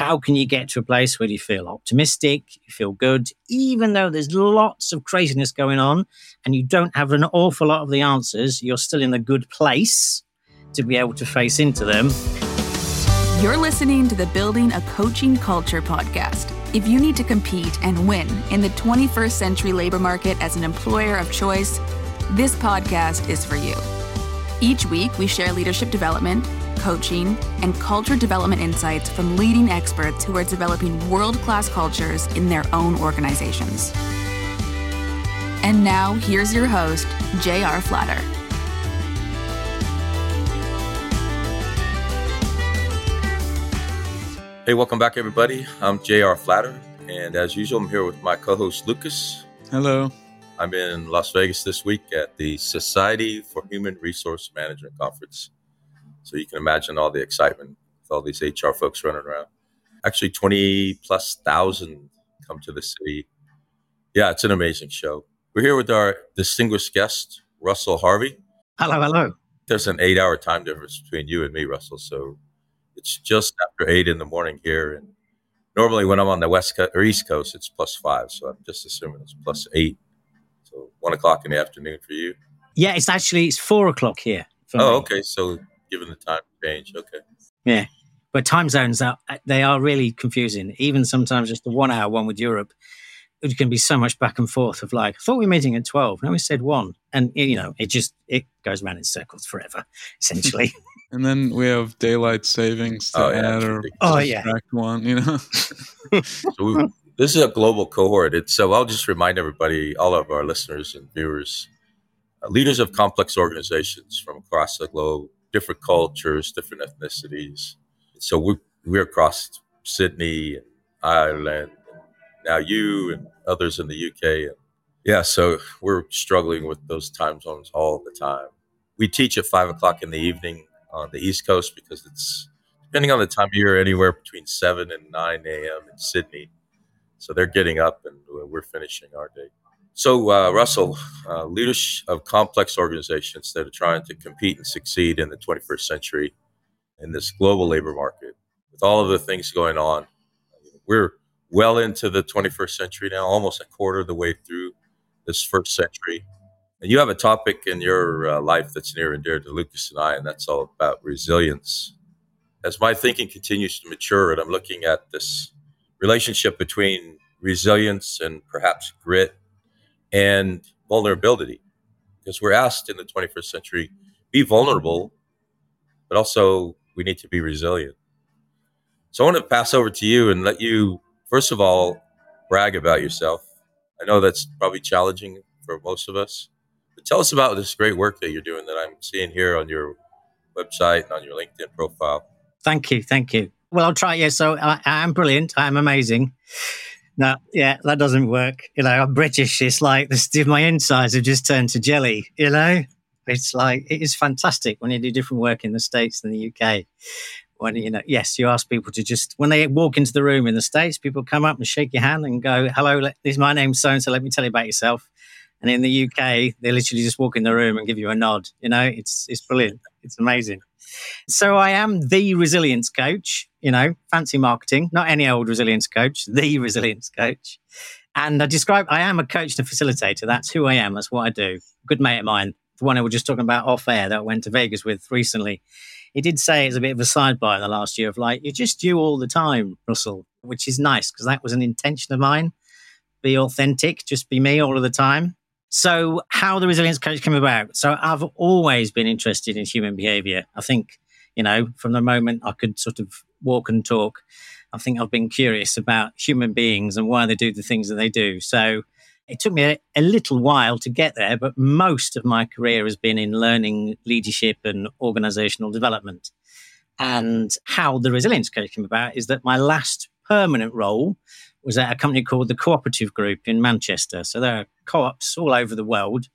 how can you get to a place where you feel optimistic, you feel good, even though there's lots of craziness going on and you don't have an awful lot of the answers, you're still in a good place to be able to face into them. You're listening to the Building a Coaching Culture podcast. If you need to compete and win in the 21st century labor market as an employer of choice, this podcast is for you. Each week, we share leadership development coaching, and culture development insights from leading experts who are developing world class cultures in their own organizations. And now, here's your host, J.R. Flatter. Hey, welcome back, everybody. I'm J.R. Flatter, and as usual, I'm here with my co host, Lucas. Hello. I'm in Las Vegas this week at the Society for Human Resource Management Conference. So you can imagine all the excitement with all these HR folks running around. Actually, 20 plus thousand come to the city. Yeah, it's an amazing show. We're here with our distinguished guest, Russell Harvey. Hello, hello. There's an eight hour time difference between you and me, Russell. So it's just after eight in the morning here. And normally when I'm on the West Coast or East Coast, it's plus five. So I'm just assuming it's plus eight. So one o'clock in the afternoon for you. Yeah, it's actually it's four o'clock here. Oh, me. okay. So given the time change. Okay. Yeah. But time zones are they are really confusing. Even sometimes just the one hour one with Europe, it can be so much back and forth of like, I thought we were meeting at twelve. Now we said one. And you know, it just it goes around in circles forever, essentially. and then we have daylight savings to oh, yeah, add or oh, yeah. one, you know. so we, this is a global cohort. It's, so I'll just remind everybody, all of our listeners and viewers, uh, leaders of complex organizations from across the globe different cultures, different ethnicities. So we we're across Sydney and Ireland, and now you and others in the UK. And yeah, so we're struggling with those time zones all the time. We teach at five o'clock in the evening on the East Coast because it's depending on the time of year, anywhere between seven and nine a.m. in Sydney. So they're getting up and we're finishing our day. So, uh, Russell, uh, leaders of complex organizations that are trying to compete and succeed in the 21st century in this global labor market, with all of the things going on, we're well into the 21st century now, almost a quarter of the way through this first century. And you have a topic in your uh, life that's near and dear to Lucas and I, and that's all about resilience. As my thinking continues to mature, and I'm looking at this relationship between resilience and perhaps grit and vulnerability. Because we're asked in the 21st century, be vulnerable, but also we need to be resilient. So I want to pass over to you and let you, first of all, brag about yourself. I know that's probably challenging for most of us, but tell us about this great work that you're doing that I'm seeing here on your website and on your LinkedIn profile. Thank you. Thank you. Well, I'll try. Yeah. So uh, I, I'm brilliant. I'm amazing. No, yeah, that doesn't work. You know, I'm British. It's like this, my insides have just turned to jelly. You know, it's like it is fantastic when you do different work in the states than the UK. When you know, yes, you ask people to just when they walk into the room in the states, people come up and shake your hand and go, "Hello, this is my name's so and so. Let me tell you about yourself." And in the UK, they literally just walk in the room and give you a nod. You know, it's it's brilliant. It's amazing. So I am the resilience coach, you know, fancy marketing, not any old resilience coach, the resilience coach. And I describe, I am a coach and a facilitator. That's who I am. That's what I do. Good mate of mine, the one I was just talking about off air that I went to Vegas with recently. He did say it's a bit of a sidebar in the last year of like, you're just you all the time, Russell, which is nice because that was an intention of mine. Be authentic, just be me all of the time. So, how the resilience coach came about. So, I've always been interested in human behavior. I think, you know, from the moment I could sort of walk and talk, I think I've been curious about human beings and why they do the things that they do. So, it took me a, a little while to get there, but most of my career has been in learning leadership and organizational development. And how the resilience coach came about is that my last permanent role was at a company called the Cooperative Group in Manchester. So there are co-ops all over the world,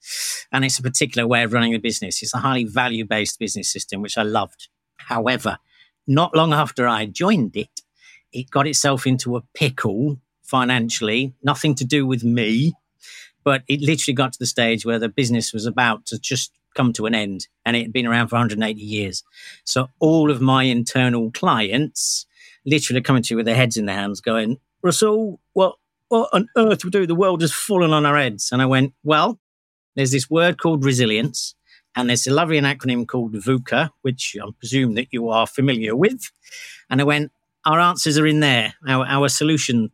and it's a particular way of running the business. It's a highly value-based business system, which I loved. However, not long after I joined it, it got itself into a pickle financially, nothing to do with me, but it literally got to the stage where the business was about to just come to an end and it had been around for 180 years. So all of my internal clients literally coming to you with their heads in their hands, going, Russell, what what on earth we do? The world has fallen on our heads. And I went, well, there's this word called resilience, and there's a lovely acronym called VUCA, which I presume that you are familiar with. And I went, our answers are in there. Our, our solution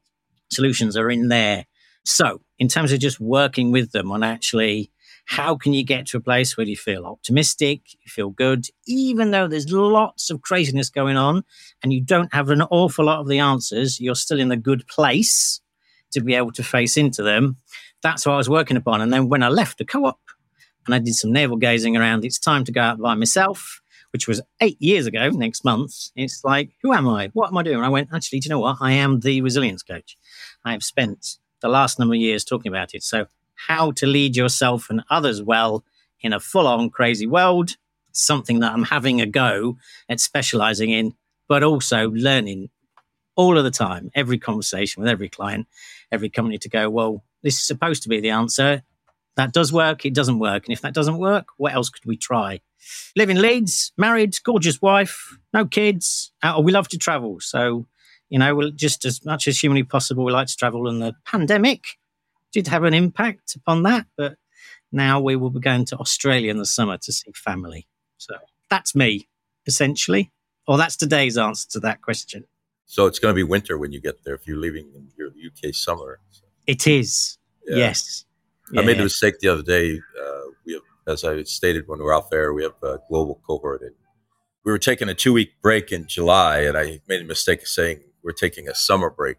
solutions are in there. So, in terms of just working with them on actually how can you get to a place where you feel optimistic, you feel good, even though there's lots of craziness going on and you don't have an awful lot of the answers, you're still in a good place to be able to face into them. That's what I was working upon. And then when I left the co op and I did some navel gazing around, it's time to go out by myself which was eight years ago next month, it's like, who am I? What am I doing? And I went, actually, do you know what? I am the resilience coach. I have spent the last number of years talking about it. So, how to lead yourself and others well in a full on crazy world, something that I'm having a go at specializing in, but also learning all of the time, every conversation with every client, every company to go, well, this is supposed to be the answer. That does work, it doesn't work. And if that doesn't work, what else could we try? Live in Leeds, married, gorgeous wife, no kids. Uh, we love to travel. So, you know, we'll just as much as humanly possible, we like to travel. And the pandemic did have an impact upon that. But now we will be going to Australia in the summer to see family. So that's me, essentially. Or that's today's answer to that question. So it's going to be winter when you get there if you're leaving in your UK summer. So. It is. Yeah. Yes. I made a mistake the other day. Uh, as I stated when we are out there, we have a global cohort, and we were taking a two week break in July, and I made a mistake of saying we're taking a summer break.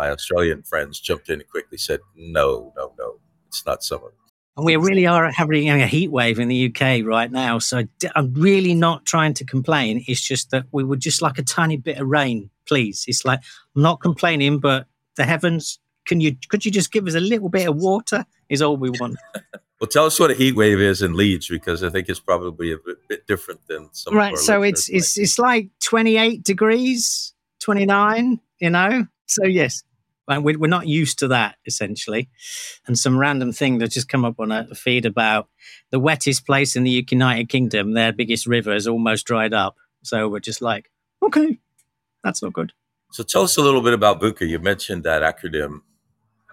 My Australian friends jumped in and quickly said, "No, no, no, it's not summer." And we really are having a heat wave in the UK right now. So I'm really not trying to complain. It's just that we would just like a tiny bit of rain, please. It's like I'm not complaining, but the heavens, can you could you just give us a little bit of water? Is all we want. Well, tell us what a heat wave is in Leeds because I think it's probably a bit, bit different than some. Right, so it's it's it's like twenty eight degrees, twenty nine. You know, so yes, we're not used to that essentially. And some random thing that just come up on a feed about the wettest place in the United Kingdom, their biggest river is almost dried up. So we're just like, okay, that's not good. So tell us a little bit about VUCA. You mentioned that acronym.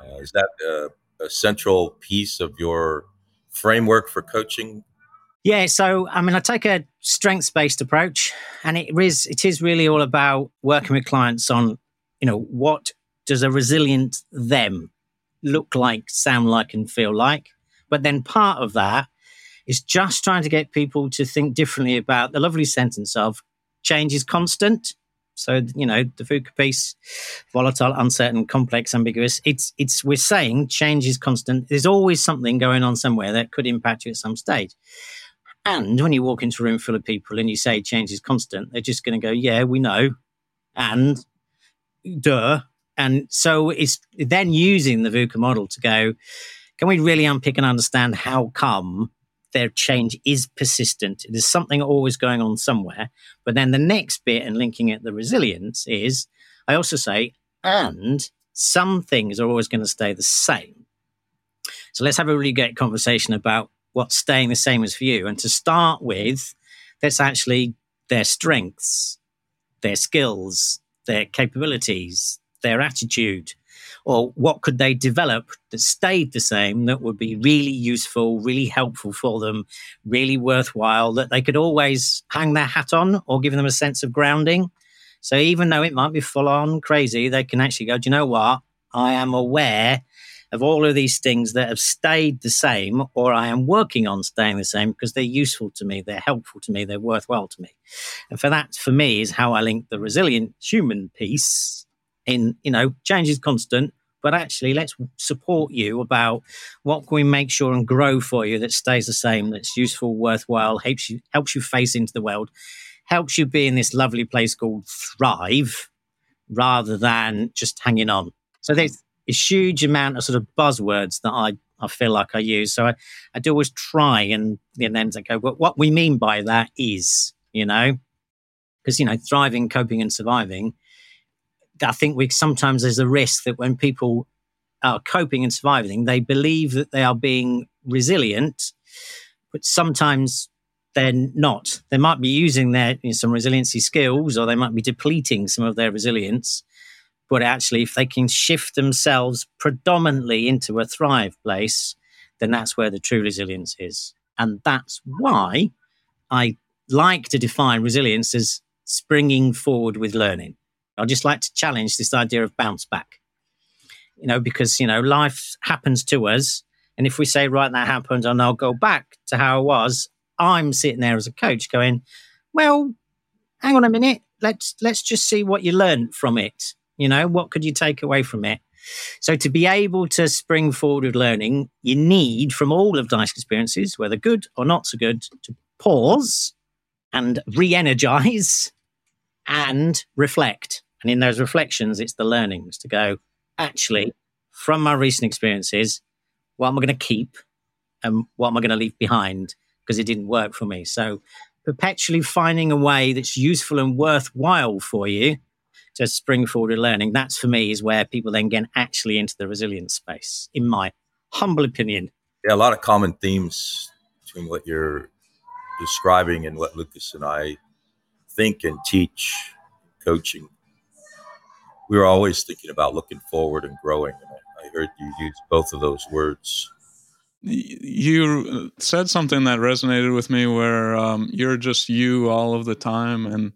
Uh, is that uh, a central piece of your framework for coaching? Yeah, so I mean, I take a strengths based approach, and it is it is really all about working with clients on, you know, what does a resilient them look like, sound like, and feel like. But then part of that is just trying to get people to think differently about the lovely sentence of change is constant. So you know the VUCA piece, volatile, uncertain, complex, ambiguous. It's it's we're saying change is constant. There's always something going on somewhere that could impact you at some stage. And when you walk into a room full of people and you say change is constant, they're just going to go, "Yeah, we know," and duh. And so it's then using the VUCA model to go, can we really unpick and understand how come their change is persistent. There's something always going on somewhere. But then the next bit, and linking it the resilience, is I also say, and some things are always going to stay the same. So let's have a really great conversation about what's staying the same as for you. And to start with, that's actually their strengths, their skills, their capabilities, their attitude, or what could they develop that stayed the same that would be really useful, really helpful for them, really worthwhile, that they could always hang their hat on or give them a sense of grounding. So even though it might be full on crazy, they can actually go, do you know what? I am aware of all of these things that have stayed the same, or I am working on staying the same because they're useful to me, they're helpful to me, they're worthwhile to me. And for that, for me, is how I link the resilient human piece in, you know, change is constant, but actually let's support you about what can we make sure and grow for you that stays the same, that's useful, worthwhile, helps you helps you face into the world, helps you be in this lovely place called Thrive, rather than just hanging on. So there's a huge amount of sort of buzzwords that I I feel like I use. So I, I do always try and, and then I go, but what we mean by that is, you know, because, you know, thriving, coping and surviving I think we sometimes there's a risk that when people are coping and surviving, they believe that they are being resilient, but sometimes they're not. They might be using their you know, some resiliency skills, or they might be depleting some of their resilience. But actually, if they can shift themselves predominantly into a thrive place, then that's where the true resilience is. And that's why I like to define resilience as springing forward with learning. I just like to challenge this idea of bounce back. You know, because, you know, life happens to us. And if we say, right, that happened, and I'll go back to how I was, I'm sitting there as a coach going, well, hang on a minute. Let's let's just see what you learned from it. You know, what could you take away from it? So to be able to spring forward with learning, you need from all of life's experiences, whether good or not so good, to pause and re-energize and reflect. And in those reflections, it's the learnings to go, actually, from my recent experiences, what am I going to keep and what am I going to leave behind because it didn't work for me? So perpetually finding a way that's useful and worthwhile for you to spring forward with learning. That's for me is where people then get actually into the resilience space, in my humble opinion. Yeah, a lot of common themes between what you're describing and what Lucas and I think and teach coaching. We are always thinking about looking forward and growing. And I heard you use both of those words. You said something that resonated with me, where um, you're just you all of the time, and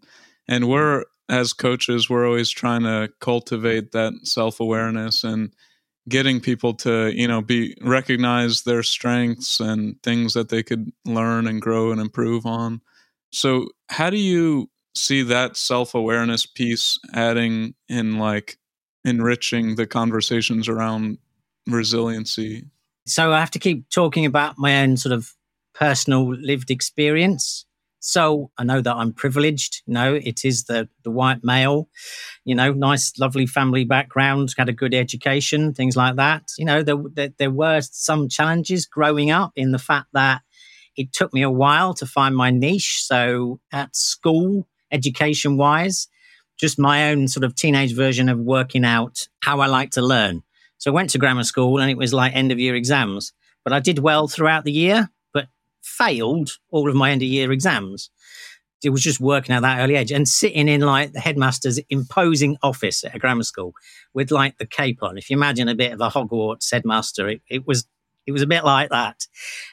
and we're as coaches, we're always trying to cultivate that self awareness and getting people to you know be recognize their strengths and things that they could learn and grow and improve on so how do you see that self-awareness piece adding in like enriching the conversations around resiliency so i have to keep talking about my own sort of personal lived experience so I know that I'm privileged. You know, it is the the white male, you know, nice, lovely family background, had a good education, things like that. You know, there, there, there were some challenges growing up in the fact that it took me a while to find my niche. So at school, education wise, just my own sort of teenage version of working out how I like to learn. So I went to grammar school and it was like end of year exams, but I did well throughout the year but failed all of my end of year exams. It was just working at that early age and sitting in like the headmaster's imposing office at a grammar school with like the cape on. If you imagine a bit of a Hogwarts headmaster, it, it was it was a bit like that.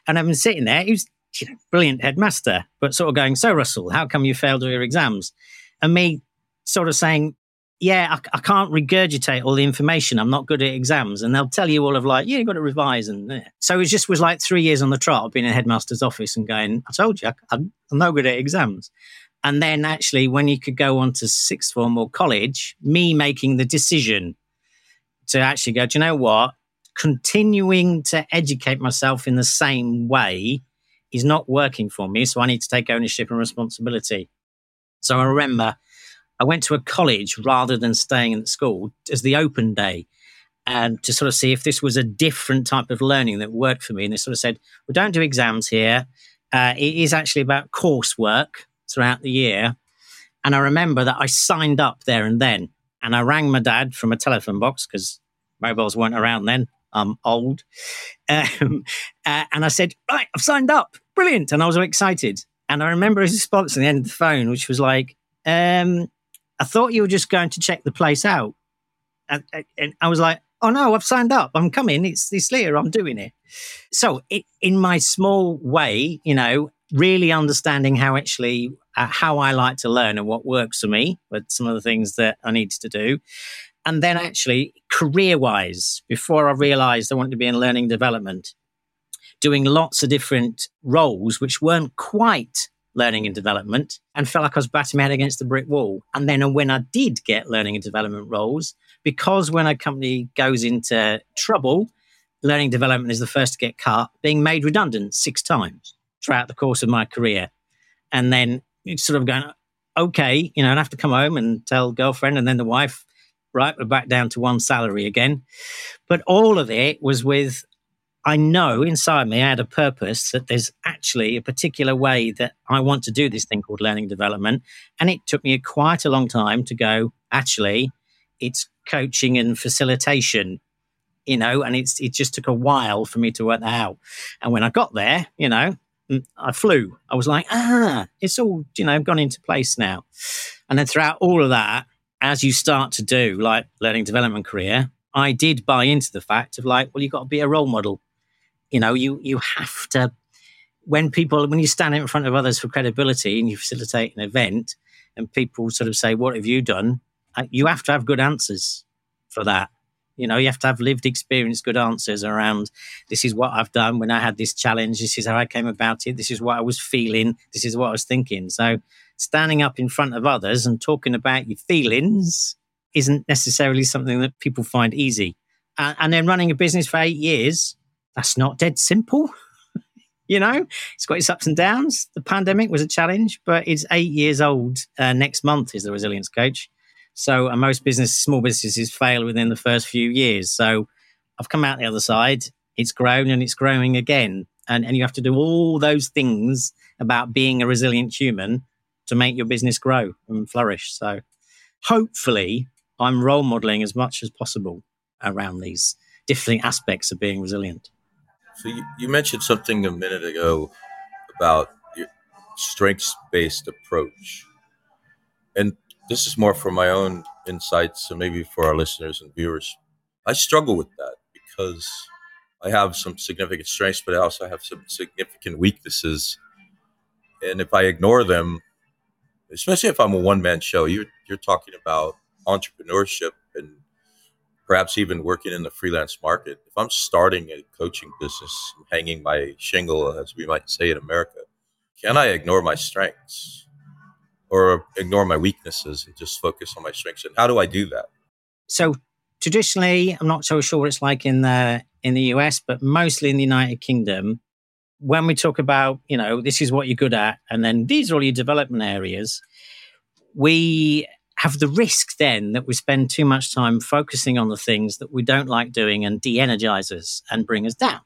And I've been sitting there. He was you know, brilliant headmaster, but sort of going, "So Russell, how come you failed all your exams?" And me sort of saying, yeah, I, I, can't regurgitate all the information. I'm not good at exams, and they'll tell you all of like, yeah, you got to revise, and yeah. so it just was like three years on the trot, being in headmaster's office and going, I told you, I, I'm no good at exams. And then actually, when you could go on to sixth form or college, me making the decision to actually go, do you know what? Continuing to educate myself in the same way is not working for me, so I need to take ownership and responsibility. So I remember I went to a college rather than staying at school as the open day and to sort of see if this was a different type of learning that worked for me. And they sort of said, well, don't do exams here. Uh, it is actually about coursework throughout the year. And I remember that I signed up there and then. And I rang my dad from a telephone box because mobiles weren't around then. I'm old. Um, uh, and I said, Right, I've signed up. Brilliant. And I was so excited. And I remember his response at the end of the phone, which was like, um, I thought you were just going to check the place out. And, and I was like, oh no, I've signed up. I'm coming. It's this year. I'm doing it. So it, in my small way, you know, really understanding how actually, uh, how I like to learn and what works for me, but some of the things that I needed to do. And then actually career wise, before I realized I wanted to be in learning development, doing lots of different roles, which weren't quite learning and development and felt like I was batting my head against the brick wall. And then when I did get learning and development roles, because when a company goes into trouble, learning development is the first to get cut, being made redundant six times throughout the course of my career. And then sort of going, okay, you know, I have to come home and tell girlfriend and then the wife, right, we're back down to one salary again. But all of it was with I know inside me I had a purpose that there's actually a particular way that I want to do this thing called learning development. And it took me a quite a long time to go, actually, it's coaching and facilitation, you know, and it's it just took a while for me to work that out. And when I got there, you know, mm, I flew. I was like, ah, it's all, you know, gone into place now. And then throughout all of that, as you start to do like learning development career, I did buy into the fact of like, well, you've got to be a role model. You know, you you have to when people when you stand in front of others for credibility and you facilitate an event and people sort of say, What have you done? Uh, you have to have good answers for that. You know, you have to have lived experience, good answers around this is what I've done when I had this challenge. This is how I came about it. This is what I was feeling. This is what I was thinking. So, standing up in front of others and talking about your feelings isn't necessarily something that people find easy. Uh, and then running a business for eight years, that's not dead simple. you know, it's got its ups and downs. The pandemic was a challenge, but it's eight years old. Uh, next month is the resilience coach. So, and most business, small businesses fail within the first few years. So, I've come out the other side. It's grown and it's growing again. And, and you have to do all those things about being a resilient human to make your business grow and flourish. So, hopefully, I'm role modeling as much as possible around these different aspects of being resilient. So, you, you mentioned something a minute ago about your strengths based approach. And this is more for my own insights and maybe for our listeners and viewers. I struggle with that because I have some significant strengths, but I also have some significant weaknesses. And if I ignore them, especially if I'm a one man show, you're, you're talking about entrepreneurship and perhaps even working in the freelance market. If I'm starting a coaching business, hanging my shingle, as we might say in America, can I ignore my strengths? Or ignore my weaknesses and just focus on my strengths? And how do I do that? So traditionally, I'm not so sure what it's like in the in the US, but mostly in the United Kingdom, when we talk about, you know, this is what you're good at, and then these are all your development areas, we have the risk then that we spend too much time focusing on the things that we don't like doing and de-energize us and bring us down.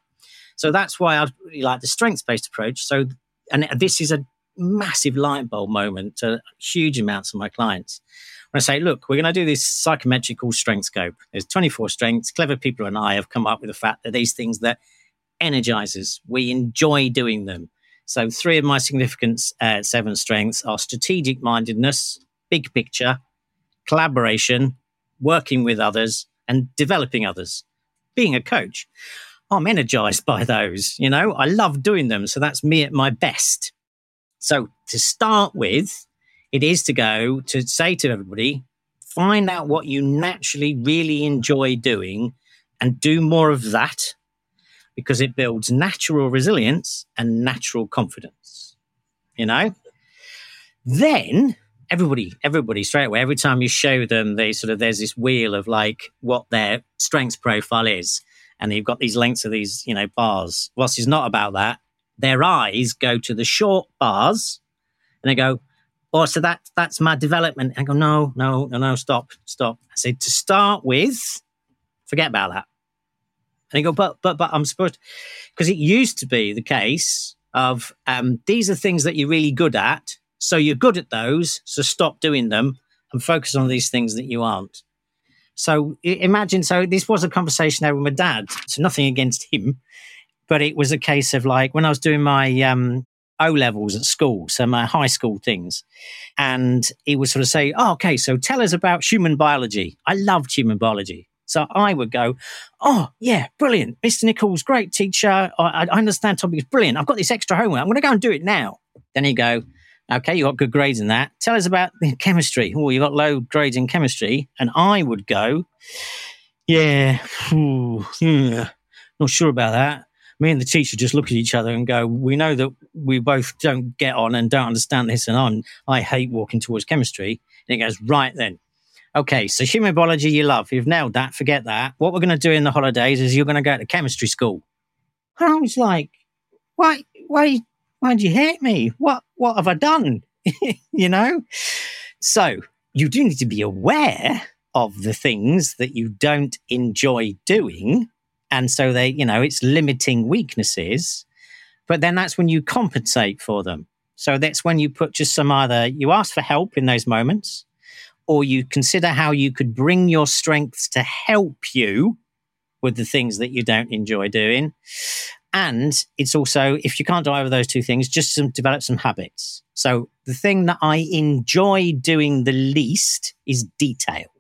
So that's why I really like the strengths-based approach. So, and this is a massive light bulb moment to huge amounts of my clients. When I say, look, we're going to do this psychometrical Strengthscope. There's 24 strengths. Clever people and I have come up with the fact that these things that energizes, we enjoy doing them. So three of my significant uh, seven strengths are strategic mindedness, big picture, collaboration, working with others, and developing others. Being a coach, I'm energized by those. You know, I love doing them. So that's me at my best. So to start with, it is to go to say to everybody, find out what you naturally really enjoy doing and do more of that because it builds natural resilience and natural confidence. You know? Then everybody, everybody straight away, every time you show them, they sort of there's this wheel of like what their strengths profile is. And you've got these lengths of these, you know, bars. Whilst it's not about that, their eyes go to the short bars and they go, Oh, so that that's my development. I go, No, no, no, no, stop, stop. I said, to start with, forget about that. And they go, but but but I'm supposed because it used to be the case of um, these are things that you're really good at. So you're good at those. So stop doing them and focus on these things that you aren't. So imagine, so this was a conversation over with my dad. So nothing against him but it was a case of like when I was doing my um, O levels at school, so my high school things, and he would sort of say, oh, "Okay, so tell us about human biology." I loved human biology, so I would go, "Oh, yeah, brilliant, Mr. Nichols, great teacher. I, I understand topics, brilliant. I've got this extra homework. I'm going to go and do it now." Then he'd go, "Okay, you got good grades in that. Tell us about chemistry. Oh, you got low grades in chemistry." And I would go, "Yeah, ooh, yeah, not sure about that." Me and the teacher just look at each other and go, we know that we both don't get on and don't understand this. And I'm, I hate walking towards chemistry. And he goes, right then. Okay, so human biology you love. You've nailed that. Forget that. What we're going to do in the holidays is you're going to go to chemistry school. And I was like, why, why, why did you hate me? What, what have I done? you know? So you do need to be aware of the things that you don't enjoy doing and so they, you know, it's limiting weaknesses. But then that's when you compensate for them. So that's when you put just some other, you ask for help in those moments, or you consider how you could bring your strengths to help you with the things that you don't enjoy doing. And it's also, if you can't do either of those two things, just some, develop some habits. So the thing that I enjoy doing the least is detail.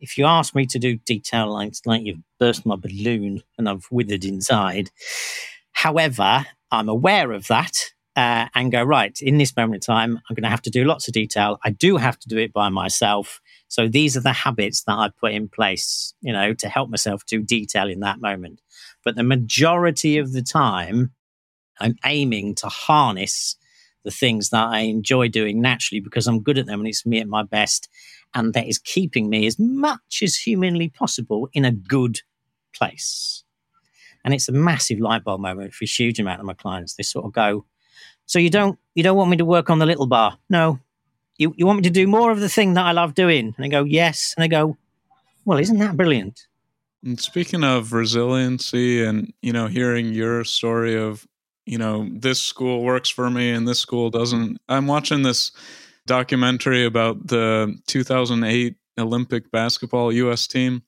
If you ask me to do detail, like, it's like you've burst my balloon and I've withered inside. However, I'm aware of that uh, and go, right, in this moment in time, I'm going to have to do lots of detail. I do have to do it by myself. So these are the habits that I put in place, you know, to help myself do detail in that moment. But the majority of the time, I'm aiming to harness the things that I enjoy doing naturally because I'm good at them and it's me at my best. And that is keeping me as much as humanly possible in a good place. And it's a massive light bulb moment for a huge amount of my clients. They sort of go, So you don't you don't want me to work on the little bar? No, you, you want me to do more of the thing that I love doing? And I go, yes. And I go, well, isn't that brilliant? And speaking of resiliency and, you know, hearing your story of, you know, this school works for me and this school doesn't. I'm watching this documentary about the 2008 Olympic basketball US team.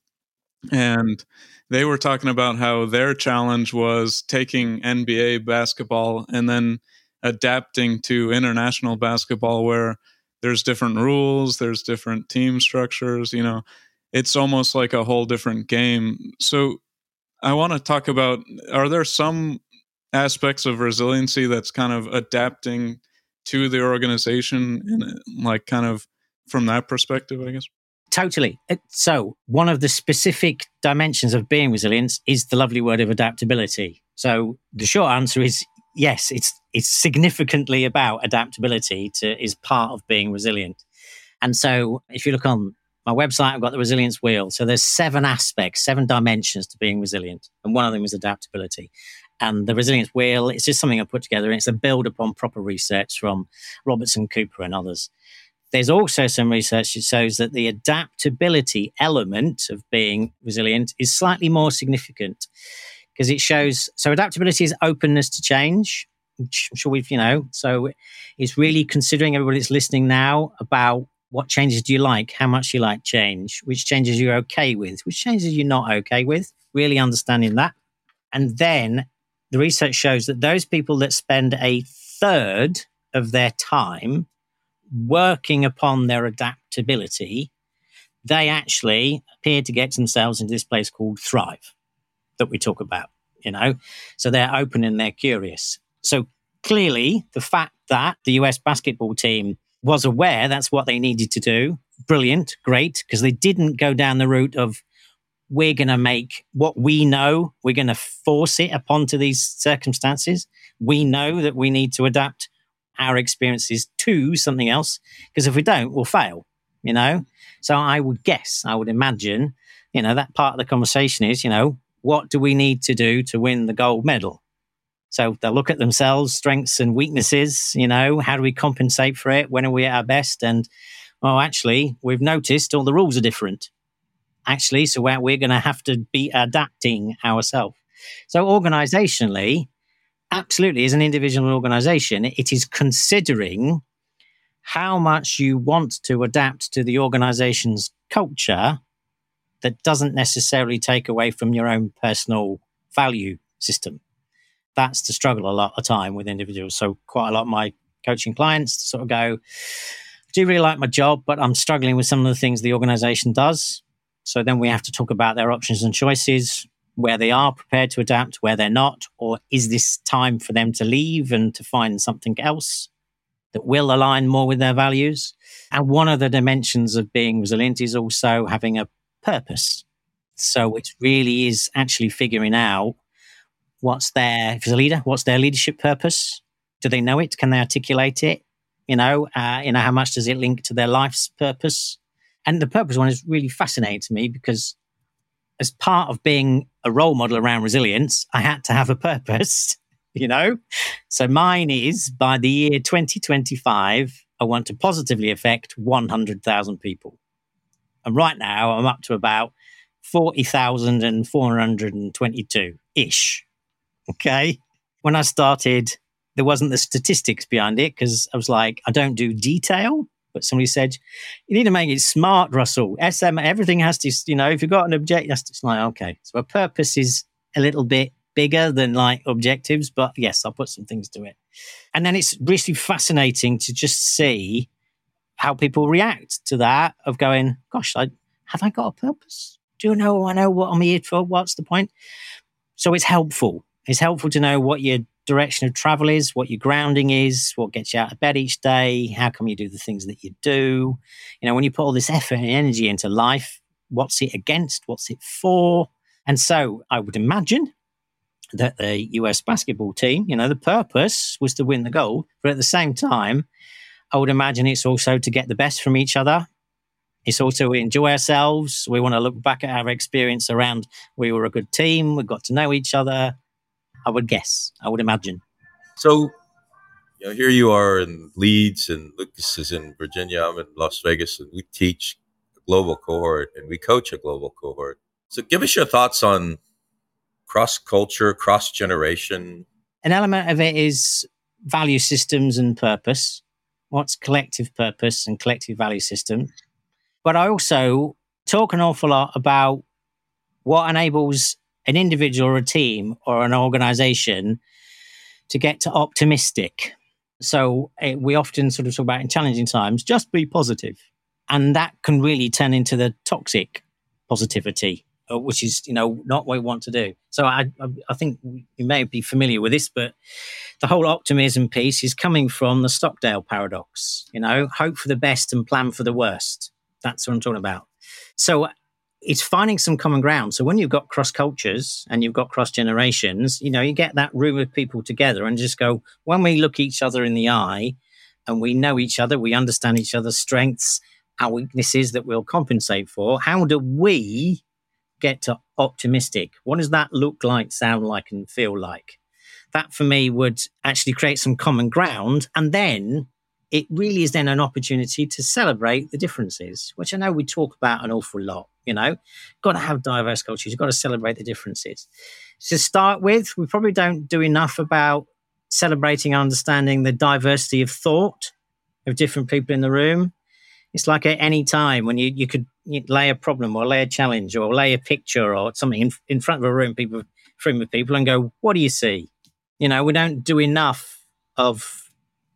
And they were talking about how their challenge was taking NBA basketball and then adapting to international basketball where there's different rules, there's different team structures, you know, it's almost like a whole different game. So I want to talk about are there some aspects of resiliency that's kind of adapting to the organization and like kind of from that perspective, I guess? Totally. Uh, so, one of the specific dimensions of being resilient is the lovely word of adaptability. So, the short answer is yes, it's it's significantly about adaptability to is part of being resilient. And so if you look on my website, I've got the resilience wheel. So there's seven aspects, seven dimensions to being resilient. And one of them is adaptability. And the resilience wheel, it's just something I put together. And it's a build upon proper research from Robertson Cooper and others. There's also some research that shows that the adaptability element of being resilient is slightly more significant because it shows so adaptability is openness to change I'm sure we've you know so it's really considering everybody that's listening now about what changes do you like how much you like change which changes you're okay with which changes you're not okay with really understanding that and then the research shows that those people that spend a third of their time working upon their adaptability they actually appear to get themselves into this place called thrive that we talk about, you know? So they're open and they're curious. So clearly, the fact that the US basketball team was aware that's what they needed to do, brilliant, great, because they didn't go down the route of, we're going to make what we know, we're going to force it upon to these circumstances. We know that we need to adapt our experiences to something else, because if we don't, we'll fail, you know? So I would guess, I would imagine, you know, that part of the conversation is, you know, what do we need to do to win the gold medal? So they'll look at themselves, strengths and weaknesses. You know, how do we compensate for it? When are we at our best? And oh, actually, we've noticed all the rules are different. Actually, so we're, we're going to have to be adapting ourselves. So organizationally, absolutely, as an individual organization, it is considering how much you want to adapt to the organization's culture that doesn't necessarily take away from your own personal value system. That's the struggle a lot of time with individuals. So quite a lot of my coaching clients sort of go, I do really like my job, but I'm struggling with some of the things the organization does. So then we have to talk about their options and choices, where they are prepared to adapt, where they're not, or is this time for them to leave and to find something else that will align more with their values? And one of the dimensions of being resilient is also having a purpose. So it really is actually figuring out what's their, if it's a leader, what's their leadership purpose? Do they know it? Can they articulate it? You know, uh, you know, how much does it link to their life's purpose? And the purpose one is really fascinating to me because as part of being a role model around resilience, I had to have a purpose, you know? So mine is by the year 2025, I want to positively affect 100,000 people. And right now, I'm up to about 40,422 ish. Okay. When I started, there wasn't the statistics behind it because I was like, I don't do detail. But somebody said, you need to make it smart, Russell. SM, everything has to, you know, if you've got an objective, it's like, okay. So a purpose is a little bit bigger than like objectives, but yes, I'll put some things to it. And then it's really fascinating to just see how people react to that of going, gosh, I, have I got a purpose? Do you know I know what I'm here for? What's the point? So it's helpful. It's helpful to know what your direction of travel is, what your grounding is, what gets you out of bed each day, how come you do the things that you do. You know, when you put all this effort and energy into life, what's it against? What's it for? And so I would imagine that the US basketball team, you know, the purpose was to win the gold, but at the same time, I would imagine it's also to get the best from each other. It's also we enjoy ourselves. We want to look back at our experience around we were a good team, we got to know each other. I would guess, I would imagine. So, you know, here you are in Leeds, and Lucas is in Virginia. I'm in Las Vegas, and we teach a global cohort and we coach a global cohort. So, give us your thoughts on cross culture, cross generation. An element of it is value systems and purpose. What's collective purpose and collective value system? But I also talk an awful lot about what enables an individual or a team or an organization to get to optimistic. So uh, we often sort of talk about in challenging times, just be positive. And that can really turn into the toxic positivity, uh, which is, you know, not what we want to do. So I, I think you may be familiar with this, but the whole optimism piece is coming from the Stockdale paradox, you know, hope for the best and plan for the worst. That's what I'm talking about. So it's finding some common ground. So when you've got cross cultures and you've got cross generations, you know, you get that room of people together and just go, when we look each other in the eye and we know each other, we understand each other's strengths, our weaknesses that we'll compensate for, how do we get to optimistic? What does that look like, sound like, and feel like? That for me would actually create some common ground. And then it really is then an opportunity to celebrate the differences, which I know we talk about an awful lot. You know, got to have diverse cultures. You've got to celebrate the differences. To start with, we probably don't do enough about celebrating and understanding the diversity of thought of different people in the room. It's like at any time when you, you could lay a problem or lay a challenge or lay a picture or something in, in front of a room, people, room of people and go, what do you see? You know, we don't do enough of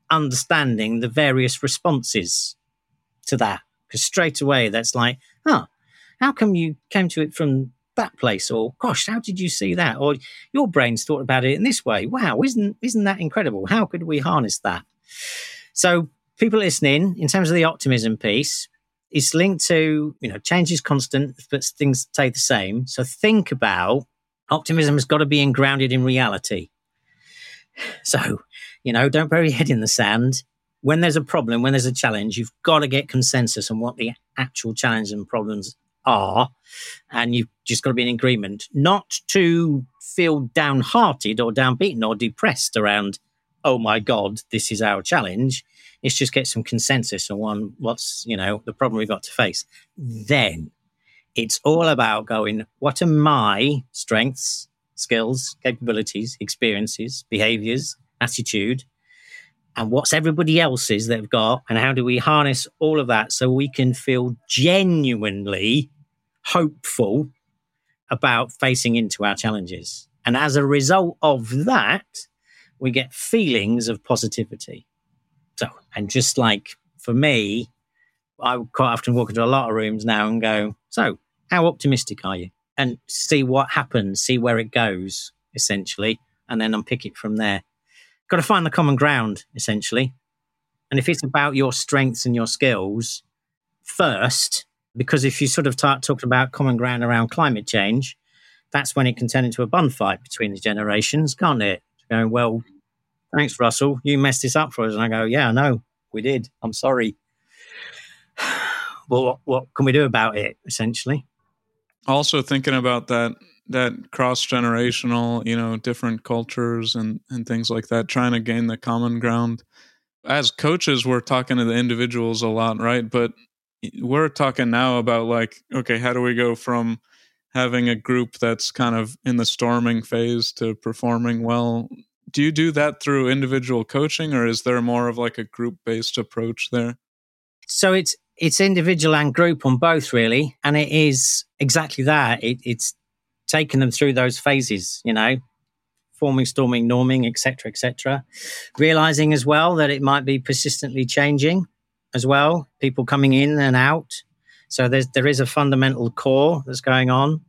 understanding the various responses to that. Because straight away, that's like, huh, how come you came to it from that place? Or, gosh, how did you see that? Or your brain's thought about it in this way. Wow, isn't isn't that incredible? How could we harness that? So, people listening, in terms of the optimism piece, it's linked to you know change is constant, but things stay the same. So think about optimism has got to be grounded in reality. So you know, don't bury your head in the sand. When there's a problem, when there's a challenge, you've got to get consensus on what the actual challenge and problems are. And you've just got to be in agreement, not to feel downhearted or downbeaten or depressed around, oh my God, this is our challenge. It's just get some consensus on what's, you know, the problem we've got to face. Then it's all about going, what are my strengths, skills, capabilities, experiences, behaviors, attitude, and what's everybody else's they've got, and how do we harness all of that so we can feel genuinely hopeful about facing into our challenges. And as a result of that, we get feelings of positivity. So, and just like for me, I quite often walk into a lot of rooms now and go, So, how optimistic are you? And see what happens, see where it goes, essentially, and then unpick it from there got to find the common ground essentially. And if it's about your strengths and your skills first, because if you sort of start talking about common ground around climate change, that's when it can turn into a bun fight between the generations, can't it? Going, well, thanks, Russell. You messed this up for us. And I go, yeah, I know. We did. I'm sorry. well, what, what can we do about it, essentially? Also, thinking about that that cross generational, you know, different cultures and and things like that, trying to gain the common ground. As coaches, we're talking to the individuals a lot, right? But we're talking now about like, okay, how do we go from having a group that's kind of in the storming phase to performing well? Do you do that through individual coaching or is there more of like a group based approach there? So it's it's individual and group on both really and it is exactly that it, it's taken them through those phases, you know. forming, storming, norming, etc., etc. Realizing as well that it might be persistently changing as well, people coming in and out. So there's there is a fundamental core that's going on,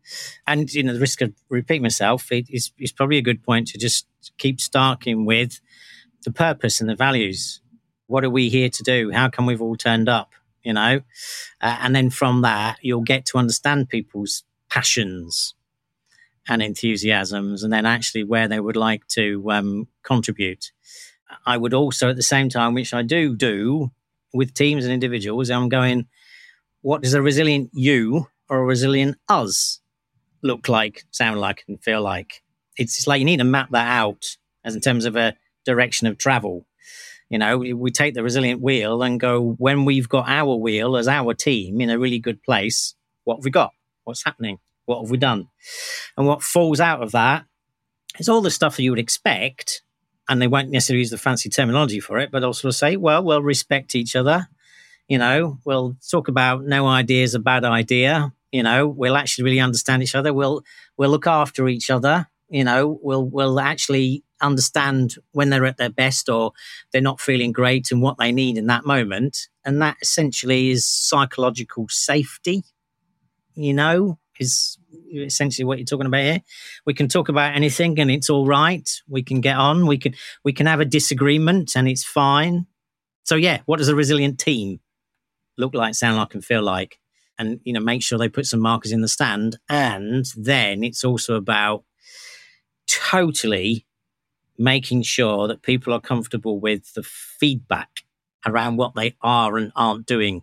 and you know the risk of repeating myself it is is probably a good point to just keep starting with the purpose and the values. What are we here to do? How come we've all turned up? You know, uh, and then from that you'll get to understand people's passions and enthusiasms, and then actually where they would like to um, contribute. I would also, at the same time, which I do do with teams and individuals, I'm going, what does a resilient you or a resilient us look like, sound like, and feel like? It's, like you need to map that out as in terms of a direction of travel. You know, we take the resilient wheel and go, when we've got our wheel as our team in a really good place, what have we got? What's happening? What have we done? And what falls out of that is all the stuff that you would expect. And they won't necessarily use the fancy terminology for it, but also say, well, we'll respect each other. You know, we'll talk about no idea is a bad idea. You know, we'll actually really understand each other. We'll we'll look after each other. You know, we'll we'll actually understand when they're at their best or they're not feeling great and what they need in that moment. And that essentially is psychological safety. You know, is essentially what you're talking about here. We can talk about anything and it's all right. We can get on. We can we can have a disagreement and it's fine. So yeah, what does a resilient team look like, sound like, and feel like? And you know, make sure they put some markers in the stand. And then it's also about totally making sure that people are comfortable with the feedback around what they are and aren't doing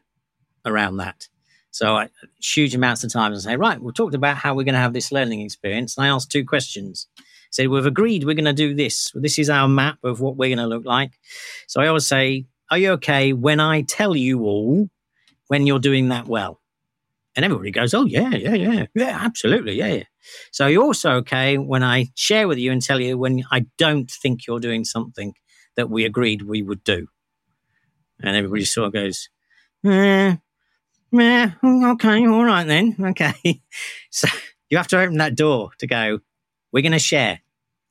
around that. So I, huge amounts of time and say, right, we've talked about how we're going to have this learning experience. And I ask two questions. I Say, we've agreed we're going to do this. This is our map of what we're going to look like. So I always say, are you okay when I tell you all when you're doing that well? And everybody goes, oh, yeah, yeah, yeah, yeah, absolutely, yeah, yeah. So you're also okay when I share with you and tell you when I don't think you're doing something that we agreed we would do. And everybody sort of goes, eh, yeah, mm, okay, all right then. Okay. So you have to open that door to go, we're going to share.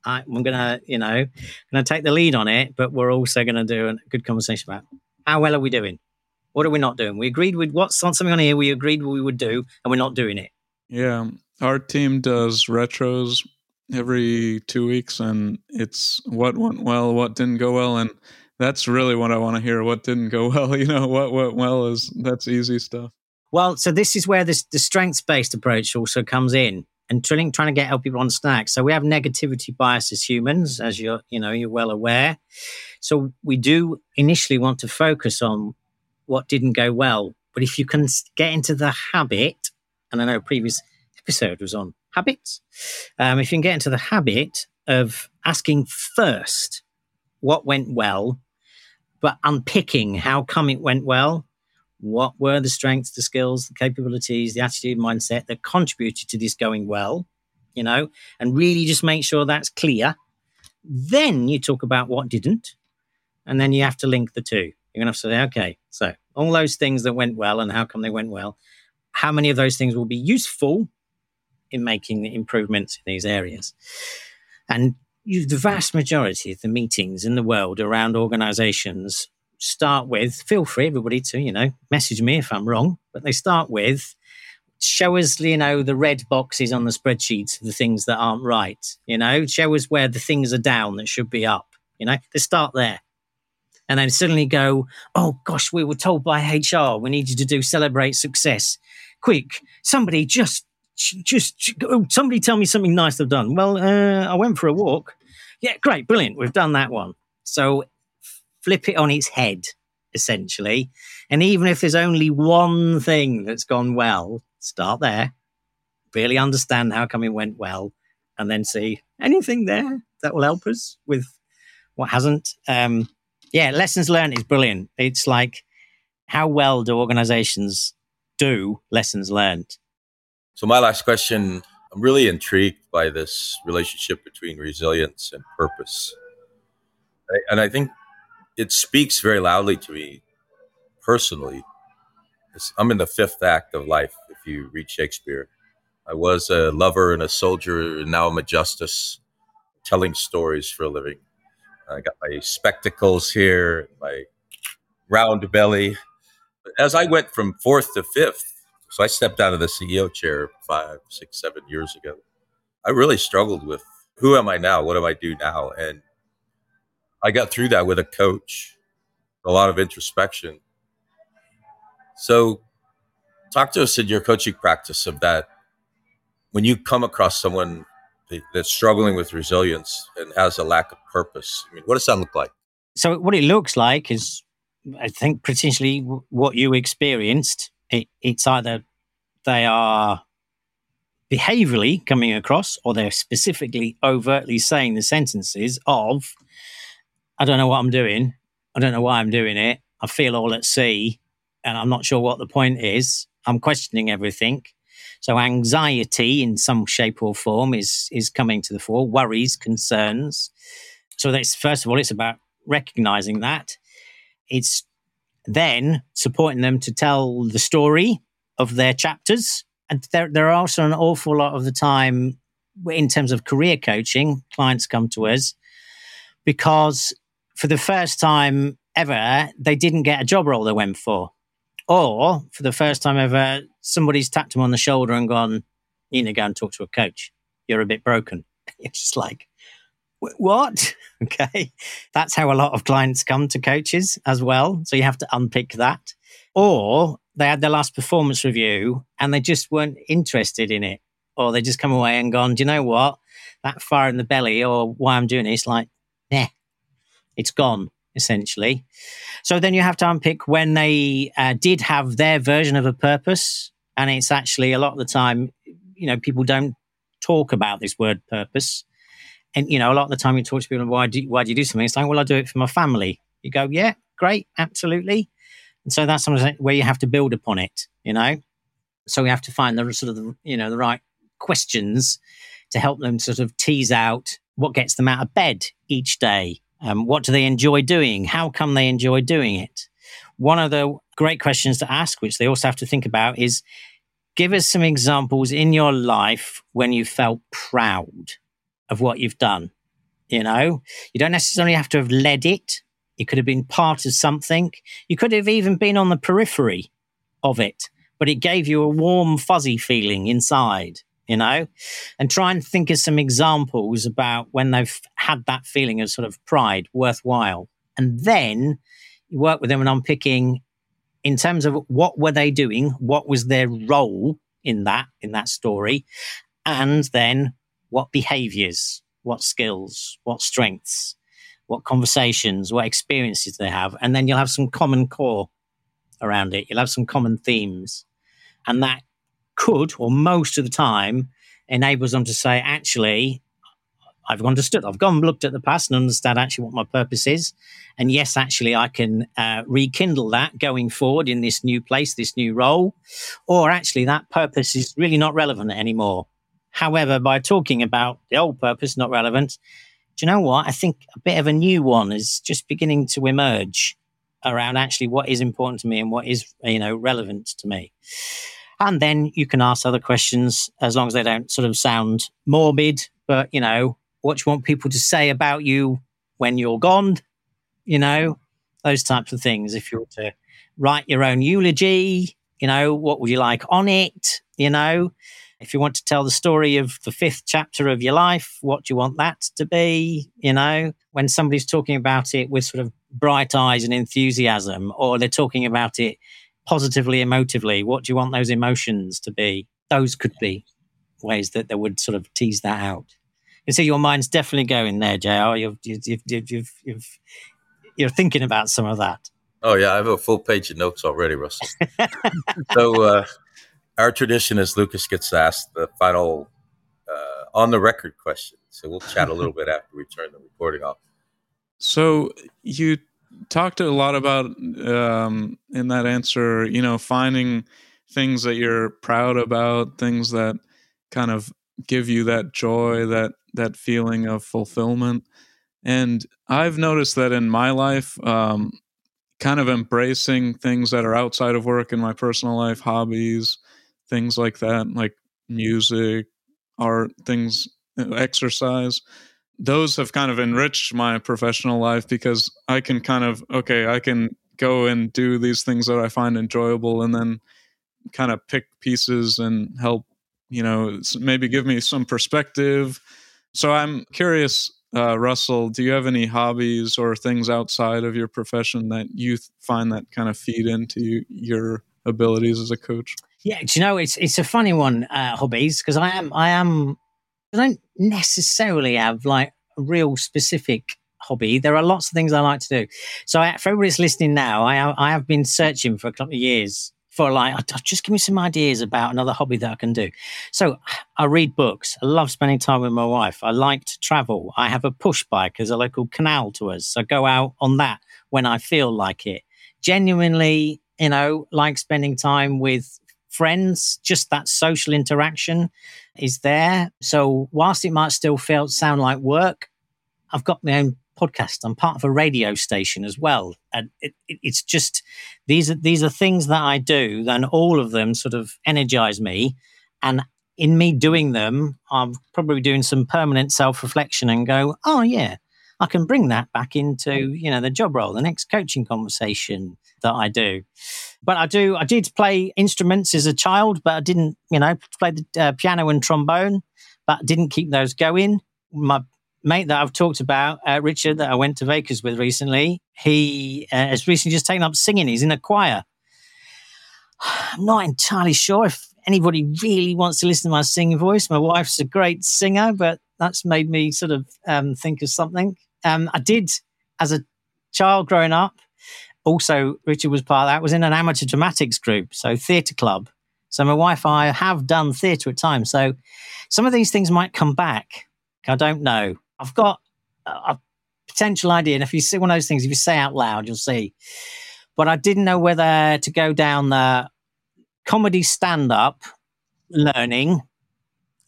I, am going to, you know, going to take the lead on it, but we're also going to do a good conversation about how well are we doing? What are we not doing? We agreed with what's on something on here we agreed we would do, and we're not doing it. Yeah. Our team does retros every two weeks, and it's what went well, what didn't go well. And that's really what I want to hear. What didn't go well, you know, what went well is that's easy stuff. Well, so this is where this the strengths based approach also comes in and trying trying to get help people on understand. So we have negativity bias as humans, as you're you know you're well aware. So we do initially want to focus on what didn't go well, but if you can get into the habit, and I know previous episode was on habits, um, if you can get into the habit of asking first what went well but unpicking how come it went well. What were the strengths, the skills, the capabilities, the attitude, mindset that contributed to this going well, you know, and really just make sure that's clear. Then you talk about what didn't, and then you have to link the two. You're going to have to say, okay, so all those things that went well and how come they went well, how many of those things will be useful in making the improvements in these areas? And the vast majority of the meetings in the world around organizations start with feel free everybody to you know message me if i'm wrong but they start with show us you know the red boxes on the spreadsheets the things that aren't right you know show us where the things are down that should be up you know they start there. And then suddenly go oh gosh we were told by hr we need you to do celebrate success. Quick somebody just just oh, somebody tell me something nice they've done. Well, uh, I went for a walk. Yeah, great, brilliant. We've done that one. So flip it on its head, essentially. And even if there's only one thing that's gone well, start there. Really understand how come it went well, and then see anything there that will help us with what hasn't. Um, yeah, lessons learned is brilliant. It's like how well do organizations do lessons learned? So, my last question I'm really intrigued by this relationship between resilience and purpose. And I think it speaks very loudly to me personally. I'm in the fifth act of life, if you read Shakespeare. I was a lover and a soldier, and now I'm a justice. telling stories for a living. I got my spectacles here, my round belly. As I went from fourth to fifth, so I stepped out of the CEO chair five, six, seven years ago. I really struggled with who am I now? What do I do now? And I got through that with a coach, a lot of introspection. So, talk to us in your coaching practice of that. When you come across someone that's struggling with resilience and has a lack of purpose, I mean, what does that look like? So, what it looks like is, I think, potentially what you experienced. It, it's either they are behaviorally coming across, or they're specifically overtly saying the sentences of, I don't know what I'm doing. I don't know why I'm doing it. I feel all at sea and I'm not sure what the point is. I'm questioning everything. So anxiety in some shape or form is is coming to the fore, worries, concerns. So that's first of all, it's about recognizing that. It's then supporting them to tell the story of their chapters and there, there are also an awful lot of the time in terms of career coaching, clients come to us because for the first time ever, they didn't get a job role they went for. Or for the first time ever, somebody's tapped them on the shoulder and gone, you need to go and talk to a coach. You're a bit broken. It's just like, what? okay. That's how a lot of clients come to coaches as well. So you have to unpick that. Or they had their last performance review and they just weren't interested in it. Or they just come away and gone, do you know what? That fire in the belly or why I'm doing this, like, nah, it's gone, essentially. So then you have to unpick when they uh, did have their version of a purpose. And it's actually a lot of the time, you know, people don't talk about this word purpose. And, you know, a lot of the time you talk to people, why do, why do you do something? It's like, well, I do it for my family. You go, yeah, great, absolutely. And so that's something where you have to build upon it, you know? So we have to find the sort of, the, you know, the right questions to help them sort of tease out what gets them out of bed each day. Um, what do they enjoy doing? How come they enjoy doing it? One of the great questions to ask, which they also have to think about, is give us some examples in your life when you felt proud of what you've done. You know, you don't necessarily have to have led it, you could have been part of something. You could have even been on the periphery of it, but it gave you a warm, fuzzy feeling inside, you know? And try and think of some examples about when they've had that feeling of sort of pride worthwhile. And then you work with them and unpicking in terms of what were they doing, what was their role in that, in that story, and then what behaviors, what skills, what strengths what conversations, what experiences they have, and then you'll have some common core around it. You'll have some common themes, and that could, or most of the time, enables them to say, actually, I've understood. I've gone and looked at the past and understand actually what my purpose is. And yes, actually, I can uh, rekindle that going forward in this new place, this new role. Or actually, that purpose is really not relevant anymore. However, by talking about the old purpose not relevant, do you know what? I think a bit of a new one is just beginning to emerge around actually what is important to me and what is you know relevant to me. And then you can ask other questions as long as they don't sort of sound morbid, but you know, what do you want people to say about you when you're gone? You know, those types of things. If you were to write your own eulogy, you know, what would you like on it? You know, if you want to tell the story of the fifth chapter of your life, what do you want that to be? You know, when somebody's talking about it with sort of bright eyes and enthusiasm, or they're talking about it positively, emotively, what do you want those emotions to be? Those could be ways that they would sort of tease that out. You see, your mind's definitely going there, JR. You've, you've, you've, you've, you've, you're thinking about some of that. Oh, yeah. I have a full page of notes already, Russell. so, uh, our tradition is Lucas gets asked the final uh, on the record question. So we'll chat a little bit after we turn the recording off. So you talked a lot about um, in that answer, you know, finding things that you're proud about, things that kind of give you that joy, that that feeling of fulfillment. And I've noticed that in my life, um, kind of embracing things that are outside of work in my personal life, hobbies, things like that, like music, art, things, exercise. those have kind of enriched my professional life because I can kind of okay, I can go and do these things that I find enjoyable, and then kind of pick pieces and help, you know, maybe give me some perspective. So I'm curious, uh, Russell, do you have any hobbies or things outside of your profession that you find that kind of feed into your abilities as a coach? Yeah, do you know it's it's a funny one, uh, hobbies, because I am I am I don't necessarily have like a real specific hobby. There are lots of things I like to do. So I, for everybody that's listening now, I I have been searching for a couple of years for like just give me some ideas about another hobby that I can do. So I read books. I love spending time with my wife. I like to travel. I have a push bike. There's a local canal to us. So I go out on that when I feel like it. Genuinely, you know, like spending time with friends, just that social interaction is there. So whilst it might still feel sound like work, I've got my own podcast. I'm part of a radio station as well, and it, it, it's just these are these are things that I do, and all of them sort of energize me. And in me doing them, I'm probably doing some permanent self reflection and go, oh yeah, I can bring that back into you know the job role, the next coaching conversation that I do. But I do I did play instruments as a child, but I didn't you know play the uh, piano and trombone, but didn't keep those going. My mate that I've talked about, uh, Richard, that I went to Vegas with recently, he uh, has recently just taken up singing. He's in a choir. I'm not entirely sure if anybody really wants to listen to my singing voice. My wife's a great singer, but that's made me sort of um, think of something. Um, I did as a child growing up. Also, Richard was part of that. Was in an amateur dramatics group, so theatre club. So my wife and I have done theatre at times. So some of these things might come back. I don't know. I've got a potential idea, and if you see one of those things, if you say out loud, you'll see. But I didn't know whether to go down the comedy stand-up learning,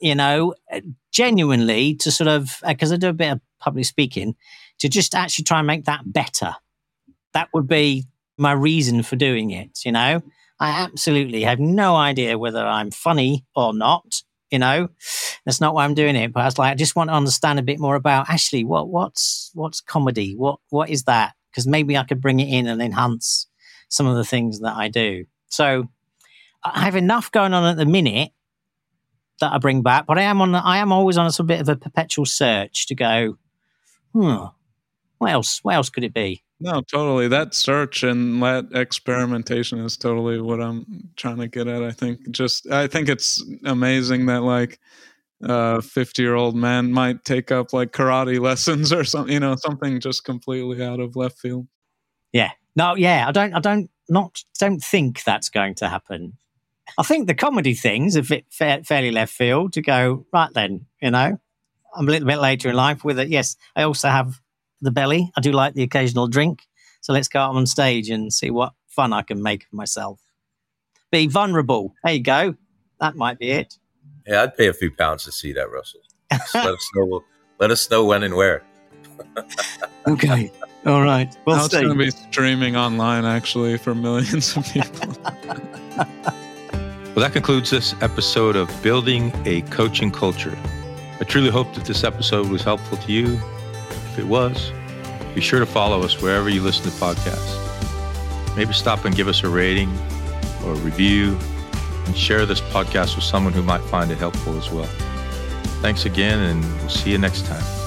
you know, genuinely to sort of uh, because I do a bit of public speaking to just actually try and make that better. That would be my reason for doing it. You know, I absolutely have no idea whether I'm funny or not. You know, that's not why I'm doing it. But I was like, I just want to understand a bit more about actually what what's what's comedy. What what is that? Because maybe I could bring it in and enhance some of the things that I do. So I have enough going on at the minute that I bring back, but I am on. I am always on a bit of a perpetual search to go hmm, what else? What else could it be? No, totally. That search and that experimentation is totally what I'm trying to get at. I think just I think it's amazing that like a 50 year old man might take up like karate lessons or something, you know, something just completely out of left field. Yeah. No, yeah. I don't, I don't, not, don't think that's going to happen. I think the comedy things are fa- fairly left field to go, right then, you know, I'm a little bit later in life with it. Yes, I also have the belly. I do like the occasional drink. So let's go out on stage and see what fun I can make of myself. Be vulnerable. There you go. That might be it. Yeah, I'd pay a few pounds to see that, Russell. let us know. Let us know when and where. okay. All right. Well, now it's going to be streaming online actually for millions of people. well, that concludes this episode of Building a Coaching Culture. I truly hope that this episode was helpful to you. If it was, be sure to follow us wherever you listen to podcasts. Maybe stop and give us a rating or a review and share this podcast with someone who might find it helpful as well. Thanks again, and we'll see you next time.